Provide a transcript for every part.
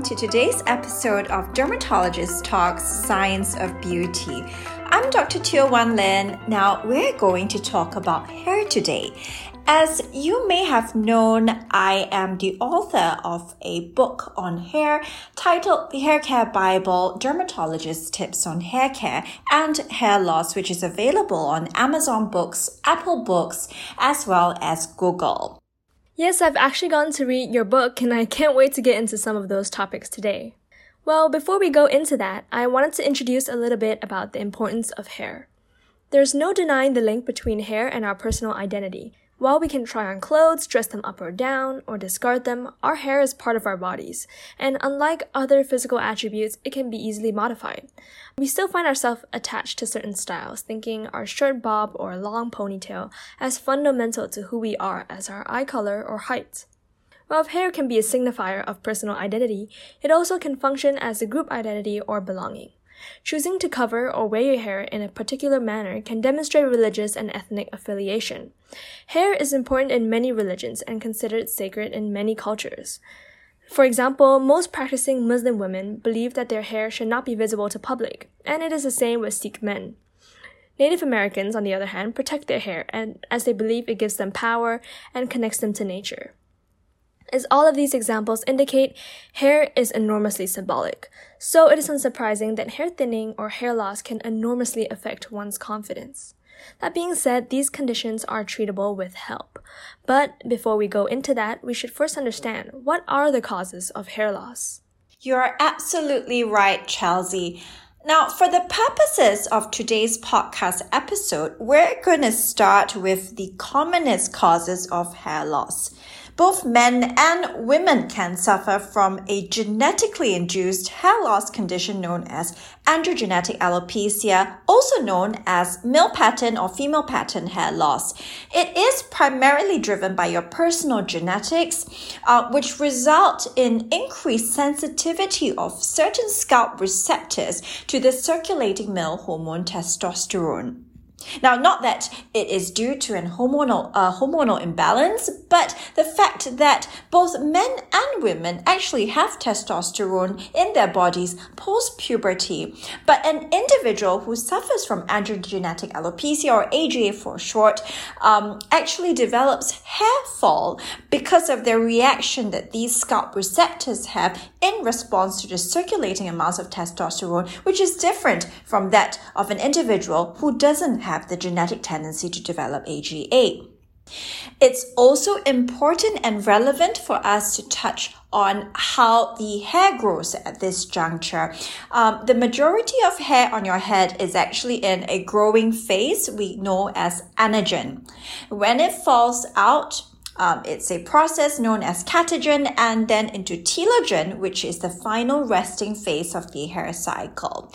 welcome to today's episode of Dermatologist Talks Science of Beauty. I'm Dr. Teo Wan Lin. Now, we're going to talk about hair today. As you may have known, I am the author of a book on hair titled The Hair Care Bible Dermatologist Tips on Hair Care and Hair Loss, which is available on Amazon Books, Apple Books, as well as Google. Yes, I've actually gotten to read your book, and I can't wait to get into some of those topics today. Well, before we go into that, I wanted to introduce a little bit about the importance of hair. There's no denying the link between hair and our personal identity. While we can try on clothes, dress them up or down, or discard them, our hair is part of our bodies, and unlike other physical attributes, it can be easily modified. We still find ourselves attached to certain styles, thinking our short bob or long ponytail as fundamental to who we are as our eye color or height. While hair can be a signifier of personal identity, it also can function as a group identity or belonging. Choosing to cover or wear your hair in a particular manner can demonstrate religious and ethnic affiliation. Hair is important in many religions and considered sacred in many cultures. For example, most practicing Muslim women believe that their hair should not be visible to public, and it is the same with Sikh men. Native Americans, on the other hand, protect their hair and as they believe it gives them power and connects them to nature. As all of these examples indicate, hair is enormously symbolic, so it is unsurprising that hair thinning or hair loss can enormously affect one's confidence. That being said, these conditions are treatable with help. But before we go into that, we should first understand what are the causes of hair loss. You are absolutely right, Chelsea. Now, for the purposes of today's podcast episode, we're going to start with the commonest causes of hair loss. Both men and women can suffer from a genetically induced hair loss condition known as androgenetic alopecia, also known as male pattern or female pattern hair loss. It is primarily driven by your personal genetics, uh, which result in increased sensitivity of certain scalp receptors to the circulating male hormone testosterone. Now, not that it is due to an hormonal, uh, hormonal imbalance, but the fact that both men and women actually have testosterone in their bodies post puberty. But an individual who suffers from androgenetic alopecia or AGA for short um, actually develops hair fall because of the reaction that these scalp receptors have in response to the circulating amounts of testosterone, which is different from that of an individual who doesn't have the genetic tendency to develop AGA. It's also important and relevant for us to touch on how the hair grows at this juncture. Um, the majority of hair on your head is actually in a growing phase we know as anagen. When it falls out, um, it's a process known as catagen and then into telogen, which is the final resting phase of the hair cycle.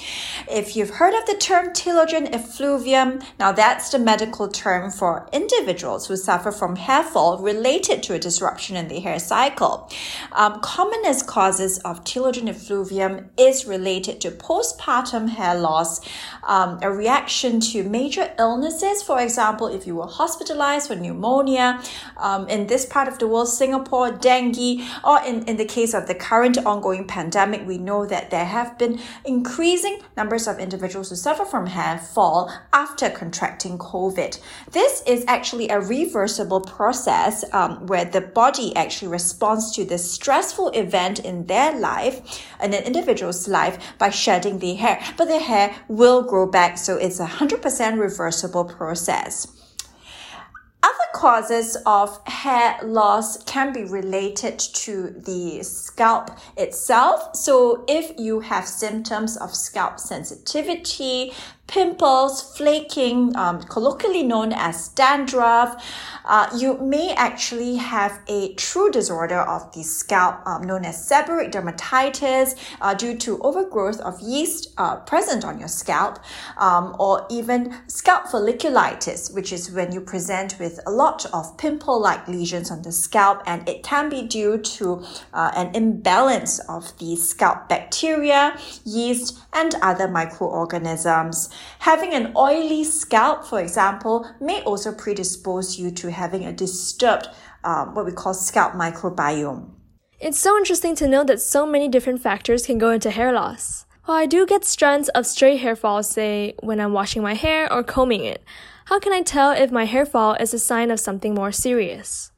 If you've heard of the term telogen effluvium, now that's the medical term for individuals who suffer from hair fall related to a disruption in the hair cycle. Um, commonest causes of telogen effluvium is related to postpartum hair loss, um, a reaction to major illnesses. For example, if you were hospitalized for pneumonia, um, in this part of the world, Singapore, dengue, or in, in the case of the current ongoing pandemic, we know that there have been increasing numbers of individuals who suffer from hair fall after contracting COVID. This is actually a reversible process um, where the body actually responds to the stressful event in their life, in an individual's life, by shedding the hair. But the hair will grow back, so it's a 100% reversible process. Other causes of hair loss can be related to the scalp itself. So if you have symptoms of scalp sensitivity, pimples, flaking, um, colloquially known as dandruff, uh, you may actually have a true disorder of the scalp um, known as seborrheic dermatitis uh, due to overgrowth of yeast uh, present on your scalp, um, or even scalp folliculitis, which is when you present with a lot of pimple-like lesions on the scalp, and it can be due to uh, an imbalance of the scalp bacteria, yeast, and other microorganisms. Having an oily scalp, for example, may also predispose you to having a disturbed, um, what we call scalp microbiome. It's so interesting to know that so many different factors can go into hair loss. While I do get strands of stray hair fall, say, when I'm washing my hair or combing it, how can I tell if my hair fall is a sign of something more serious?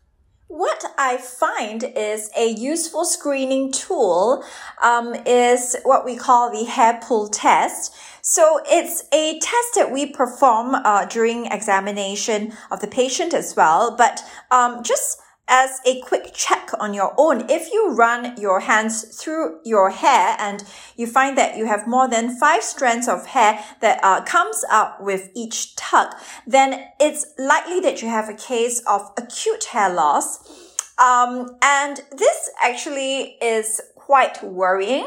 What I find is a useful screening tool um, is what we call the hair pull test. So it's a test that we perform uh, during examination of the patient as well, but um, just as a quick check on your own, if you run your hands through your hair and you find that you have more than five strands of hair that uh, comes out with each tug, then it's likely that you have a case of acute hair loss. Um, and this actually is quite worrying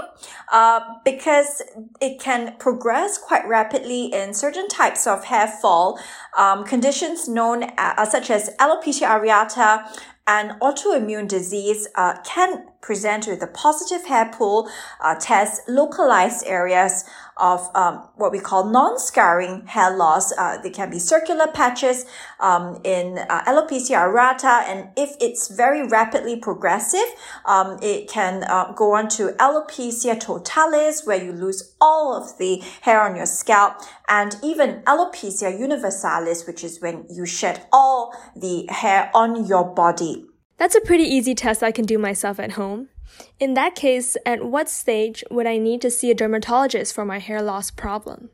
uh, because it can progress quite rapidly in certain types of hair fall um, conditions known as, uh, such as alopecia areata an autoimmune disease uh, can present with a positive hair pull uh, test localized areas of um, what we call non-scarring hair loss. Uh, they can be circular patches um, in uh, alopecia areata, and if it's very rapidly progressive, um, it can uh, go on to alopecia totalis, where you lose all of the hair on your scalp, and even alopecia universalis, which is when you shed all the hair on your body. That's a pretty easy test I can do myself at home. In that case, at what stage would I need to see a dermatologist for my hair loss problem?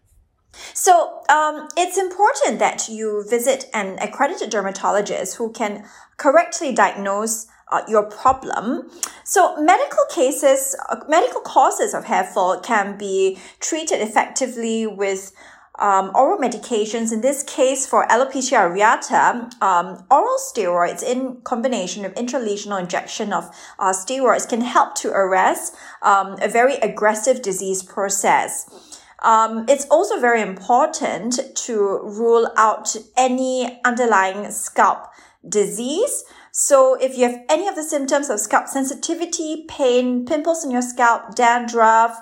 So um, it's important that you visit an accredited dermatologist who can correctly diagnose uh, your problem. So medical cases, uh, medical causes of hair fall can be treated effectively with um, oral medications, in this case for alopecia areata, um, oral steroids in combination with intralesional injection of uh, steroids can help to arrest um, a very aggressive disease process. Um, it's also very important to rule out any underlying scalp disease. So if you have any of the symptoms of scalp sensitivity, pain, pimples in your scalp, dandruff,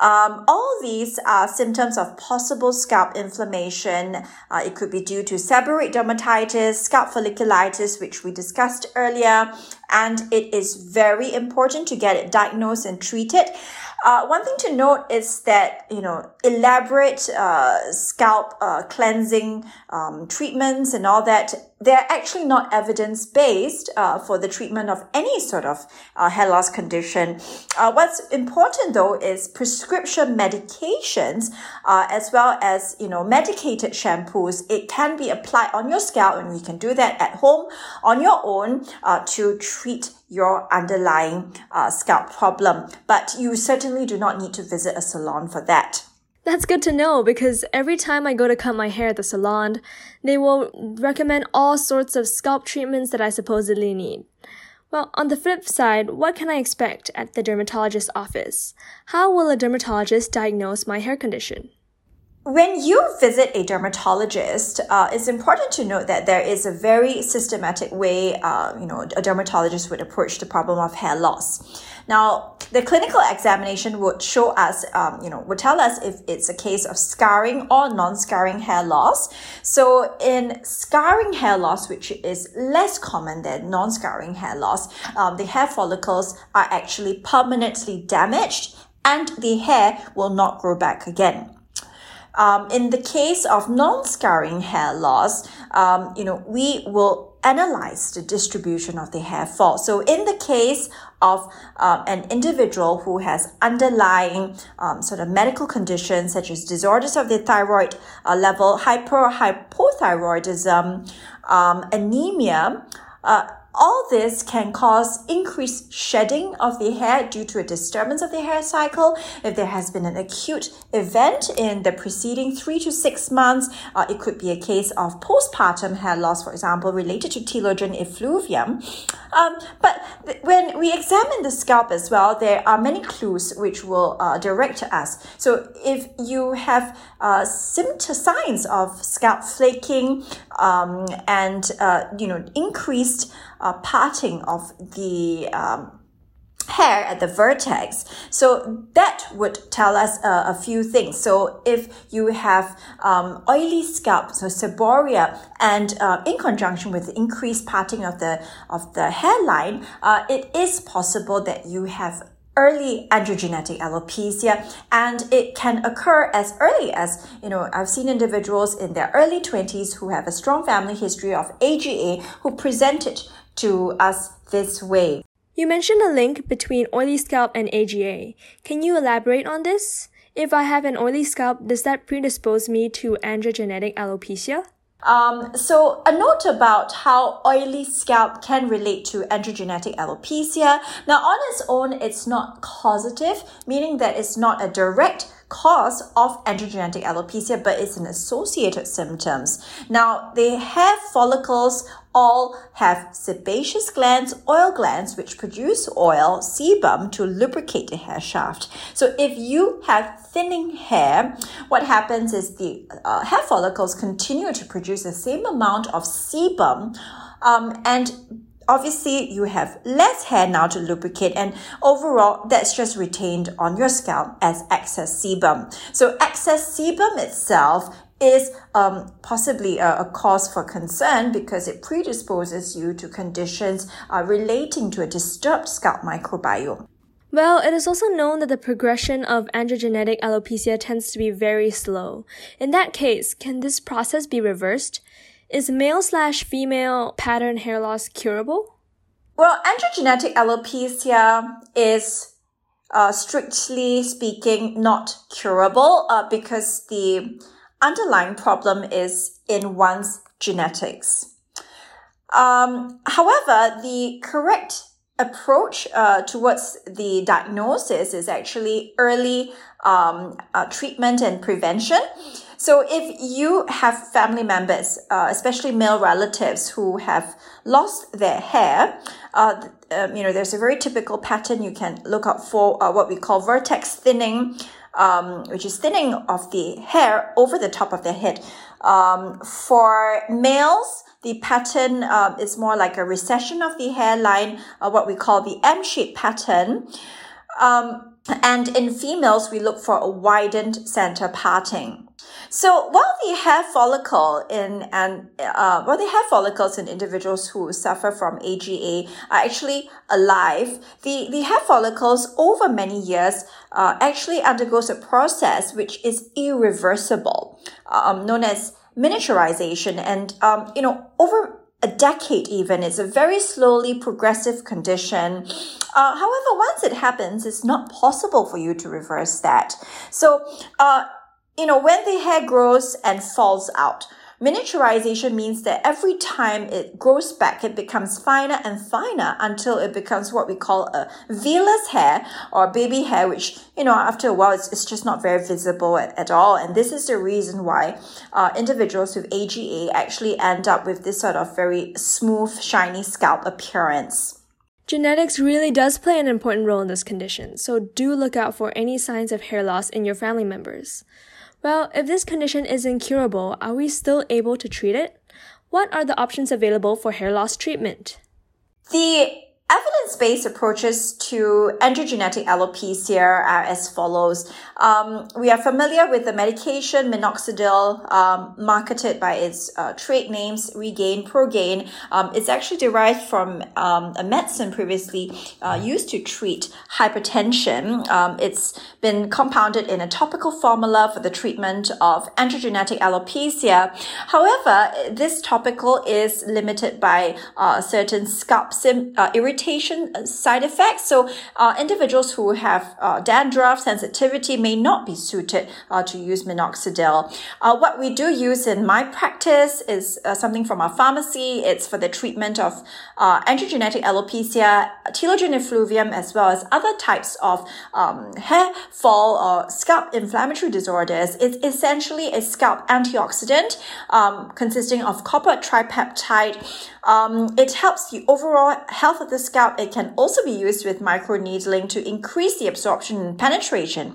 um, all these are symptoms of possible scalp inflammation. Uh, it could be due to seborrheic dermatitis, scalp folliculitis, which we discussed earlier, and it is very important to get it diagnosed and treated. Uh, one thing to note is that, you know, elaborate uh, scalp uh, cleansing um, treatments and all that, they're actually not evidence based uh, for the treatment of any sort of uh, hair loss condition. Uh, what's important though is prescription medications as well as, you know, medicated shampoos. It can be applied on your scalp and we can do that at home on your own to treat your underlying uh, scalp problem, but you certainly do not need to visit a salon for that. That's good to know because every time I go to cut my hair at the salon, they will recommend all sorts of scalp treatments that I supposedly need. Well, on the flip side, what can I expect at the dermatologist's office? How will a dermatologist diagnose my hair condition? When you visit a dermatologist, uh, it's important to note that there is a very systematic way, uh, you know, a dermatologist would approach the problem of hair loss. Now, the clinical examination would show us, um, you know, would tell us if it's a case of scarring or non-scarring hair loss. So in scarring hair loss, which is less common than non-scarring hair loss, um, the hair follicles are actually permanently damaged and the hair will not grow back again. Um, in the case of non-scarring hair loss, um, you know, we will analyze the distribution of the hair fall. So in the case of um, an individual who has underlying um, sort of medical conditions such as disorders of the thyroid uh, level, hyper or hypothyroidism, um, anemia, uh, all this can cause increased shedding of the hair due to a disturbance of the hair cycle. If there has been an acute event in the preceding three to six months, uh, it could be a case of postpartum hair loss, for example, related to telogen effluvium. Um, but when we examine the scalp as well, there are many clues which will uh, direct us. So if you have uh, symptom signs of scalp flaking um, and uh, you know increased uh, parting of the um, hair at the vertex. So that would tell us uh, a few things. So if you have um, oily scalp, so seborrhea, and uh, in conjunction with increased parting of the of the hairline, uh, it is possible that you have early androgenetic alopecia and it can occur as early as you know i've seen individuals in their early 20s who have a strong family history of aga who presented to us this way you mentioned a link between oily scalp and AGA. Can you elaborate on this? If I have an oily scalp, does that predispose me to androgenetic alopecia? Um, so a note about how oily scalp can relate to androgenetic alopecia. Now, on its own, it's not causative, meaning that it's not a direct cause of androgenetic alopecia, but it's an associated symptoms. Now, the hair follicles all have sebaceous glands, oil glands, which produce oil, sebum, to lubricate the hair shaft. So if you have thinning hair, what happens is the uh, hair follicles continue to produce the same amount of sebum um, and obviously you have less hair now to lubricate and overall that's just retained on your scalp as excess sebum. So excess sebum itself is um, possibly a, a, cause for concern because it predisposes you to conditions uh, relating to a disturbed scalp microbiome. Well, it is also known that the progression of androgenetic alopecia tends to be very slow. In that case, can this process be reversed? Is male slash female pattern hair loss curable? Well, androgenetic alopecia is uh, strictly speaking not curable uh, because the underlying problem is in one's genetics. Um, however, the correct approach uh, towards the diagnosis is actually early um, uh, treatment and prevention. So if you have family members, uh, especially male relatives who have lost their hair, uh, um, you know, there's a very typical pattern you can look out for, uh, what we call vertex thinning, um, which is thinning of the hair over the top of the head. Um, for males, the pattern uh, is more like a recession of the hairline, uh, what we call the M-shaped pattern. Um, and in females, we look for a widened center parting. So while the hair follicle in and uh, while the hair follicles in individuals who suffer from AGA are actually alive, the, the hair follicles over many years uh, actually undergoes a process which is irreversible, um, known as miniaturization. And um, you know, over a decade even. It's a very slowly progressive condition. Uh, however, once it happens, it's not possible for you to reverse that. So, uh, you know, when the hair grows and falls out, miniaturization means that every time it grows back, it becomes finer and finer until it becomes what we call a vellus hair or baby hair, which, you know, after a while, it's, it's just not very visible at, at all. And this is the reason why uh, individuals with AGA actually end up with this sort of very smooth, shiny scalp appearance. Genetics really does play an important role in this condition, so do look out for any signs of hair loss in your family members. Well, if this condition is incurable, are we still able to treat it? What are the options available for hair loss treatment? The Evidence-based approaches to androgenetic alopecia are as follows. Um, we are familiar with the medication minoxidil, um, marketed by its uh, trade names Regaine, Rogaine. Um, it's actually derived from um, a medicine previously uh, used to treat hypertension. Um, it's been compounded in a topical formula for the treatment of androgenetic alopecia. However, this topical is limited by uh, certain scalp sim- uh, irritation uh, side effects. So uh, individuals who have uh, dandruff sensitivity may not be suited uh, to use minoxidil. Uh, what we do use in my practice is uh, something from our pharmacy. It's for the treatment of androgenetic alopecia, telogen effluvium, as well as other types of um, hair fall or scalp inflammatory disorders. It's essentially a scalp antioxidant um, consisting of copper tripeptide. Um, it helps the overall health of the scalp, it can also be used with microneedling to increase the absorption and penetration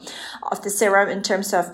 of the serum in terms of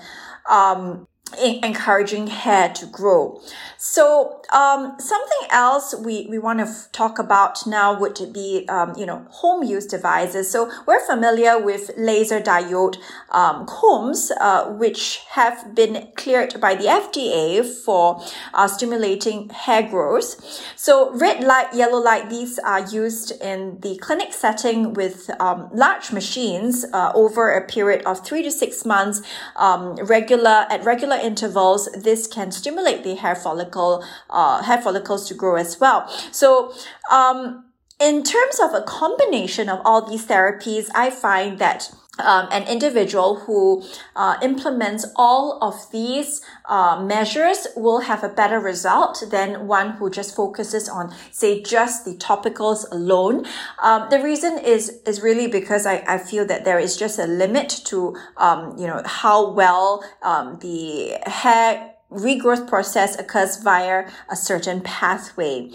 um, encouraging hair to grow. So um, something else we, we want to f- talk about now would be um, you know home use devices. So we're familiar with laser diode um, combs, uh, which have been cleared by the FDA for uh, stimulating hair growth. So red light, yellow light, these are used in the clinic setting with um, large machines uh, over a period of three to six months, um, regular at regular intervals. This can stimulate the hair follicle, uh, hair follicles to grow as well. So, um, in terms of a combination of all these therapies, I find that um, an individual who uh, implements all of these uh, measures will have a better result than one who just focuses on, say, just the topicals alone. Um, the reason is is really because I, I feel that there is just a limit to um, you know how well um, the hair regrowth process occurs via a certain pathway.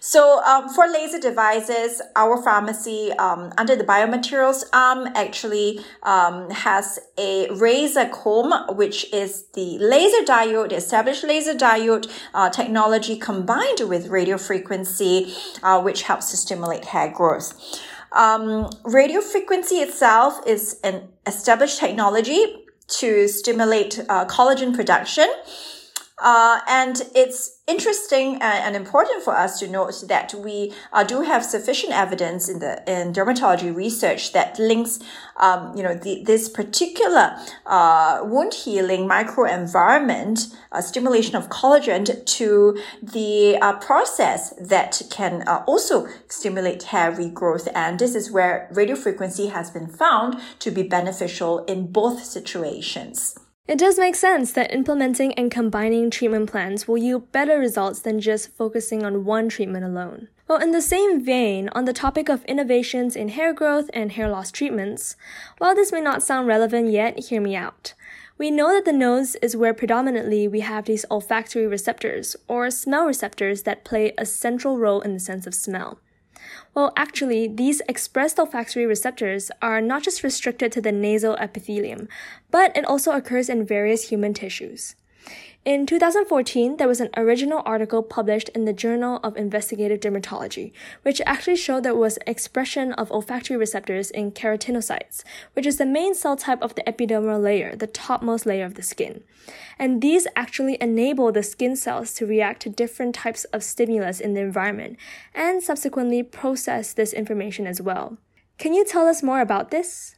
So um, for laser devices, our pharmacy um, under the biomaterials arm actually um, has a razor comb, which is the laser diode, established laser diode uh, technology combined with radio frequency, uh, which helps to stimulate hair growth. Um, radio frequency itself is an established technology to stimulate uh, collagen production. Uh, and it's interesting and, important for us to note that we uh, do have sufficient evidence in the in dermatology research that links, um, you know, the, this particular uh, wound healing microenvironment, uh, stimulation of collagen, to the uh, process that can uh, also stimulate hair regrowth. And this is where radiofrequency has been found to be beneficial in both situations. It does make sense that implementing and combining treatment plans will yield better results than just focusing on one treatment alone. Well, in the same vein, on the topic of innovations in hair growth and hair loss treatments, while this may not sound relevant yet, hear me out. We know that the nose is where predominantly we have these olfactory receptors, or smell receptors that play a central role in the sense of smell. Well, actually, these expressed olfactory receptors are not just restricted to the nasal epithelium, but it also occurs in various human tissues. In 2014, there was an original article published in the Journal of Investigative Dermatology, which actually showed there was expression of olfactory receptors in keratinocytes, which is the main cell type of the epidermal layer, the topmost layer of the skin. And these actually enable the skin cells to react to different types of stimulus in the environment and subsequently process this information as well. Can you tell us more about this?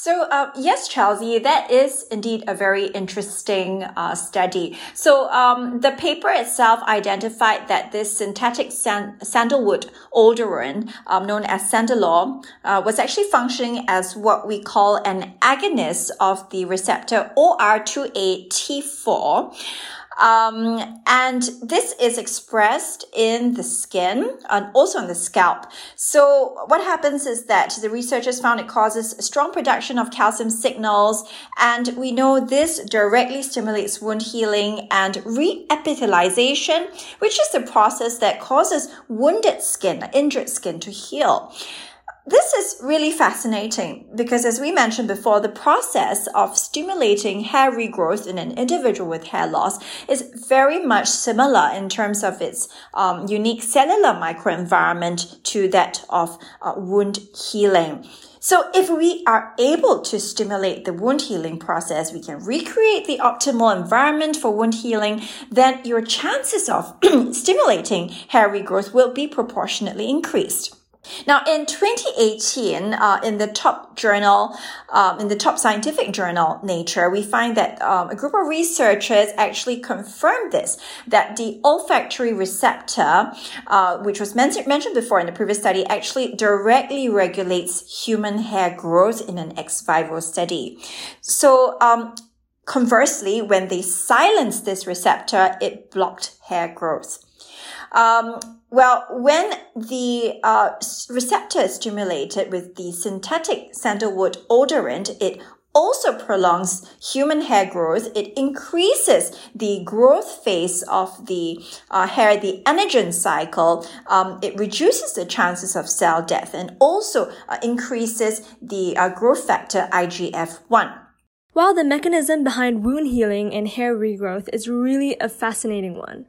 So, uh, yes, Chelsea, that is indeed a very interesting uh, study. So, um, the paper itself identified that this synthetic san- sandalwood odorant, um, known as Sandalore, uh, was actually functioning as what we call an agonist of the receptor OR2A-T4. Um, and this is expressed in the skin and also on the scalp. So what happens is that the researchers found it causes strong production of calcium signals. And we know this directly stimulates wound healing and reepithelialization, which is the process that causes wounded skin, injured skin to heal this is really fascinating because as we mentioned before, the process of stimulating hair regrowth in an individual with hair loss is very much similar in terms of its um, unique cellular microenvironment to that of uh, wound healing. So if we are able to stimulate the wound healing process, we can recreate the optimal environment for wound healing, then your chances of stimulating hair regrowth will be proportionately increased. Now, in 2018, uh, in the top journal, um, in the top scientific journal, Nature, we find that um, a group of researchers actually confirmed this, that the olfactory receptor, uh, which was men- mentioned before in the previous study, actually directly regulates human hair growth in an ex vivo study. So, um, conversely, when they silenced this receptor, it blocked hair growth. Um, well, when the uh, receptor is stimulated with the synthetic sandalwood odorant, it also prolongs human hair growth. It increases the growth phase of the uh, hair, the anagen cycle. Um, it reduces the chances of cell death and also uh, increases the uh, growth factor IGF-1. While the mechanism behind wound healing and hair regrowth is really a fascinating one.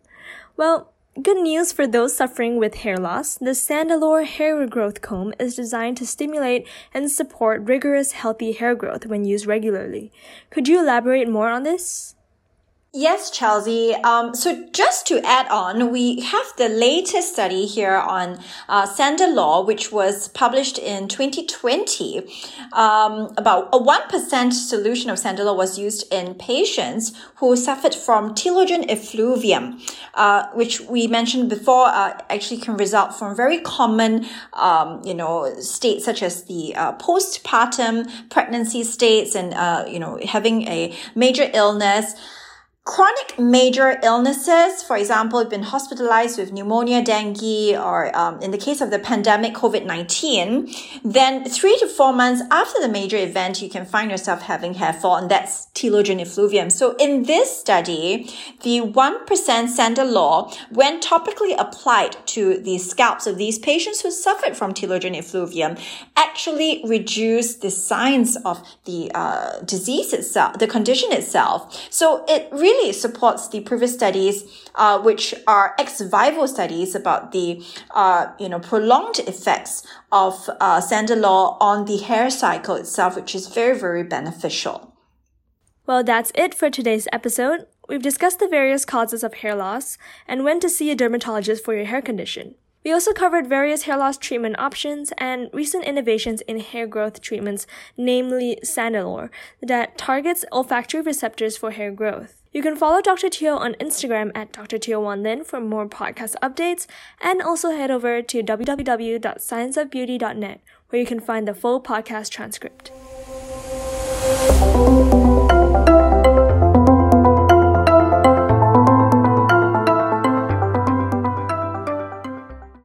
Well, good news for those suffering with hair loss. The Sandalore hair regrowth comb is designed to stimulate and support rigorous healthy hair growth when used regularly. Could you elaborate more on this? Yes, Chelsea. Um, so just to add on, we have the latest study here on uh, Sandalore, which was published in 2020. Um, about a 1% solution of Sandalore was used in patients who suffered from telogen effluvium, uh, which we mentioned before, uh, actually can result from very common, um, you know, states such as the uh, postpartum pregnancy states and, uh, you know, having a major illness. Chronic major illnesses, for example, you've been hospitalized with pneumonia, dengue, or um, in the case of the pandemic, COVID-19, then three to four months after the major event, you can find yourself having hair fall, and that's telogen effluvium. So in this study, the 1% Sandalore, when topically applied to the scalps of these patients who suffered from telogen effluvium, actually reduced the signs of the uh, disease itself, the condition itself. So it really really supports the previous studies, uh, which are ex vivo studies about the, uh, you know, prolonged effects of uh, Sandalore on the hair cycle itself, which is very, very beneficial. Well, that's it for today's episode. We've discussed the various causes of hair loss and when to see a dermatologist for your hair condition. We also covered various hair loss treatment options and recent innovations in hair growth treatments, namely Sandalore, that targets olfactory receptors for hair growth. You can follow Dr. Teo on Instagram at Dr. Teo for more podcast updates, and also head over to www.scienceofbeauty.net where you can find the full podcast transcript.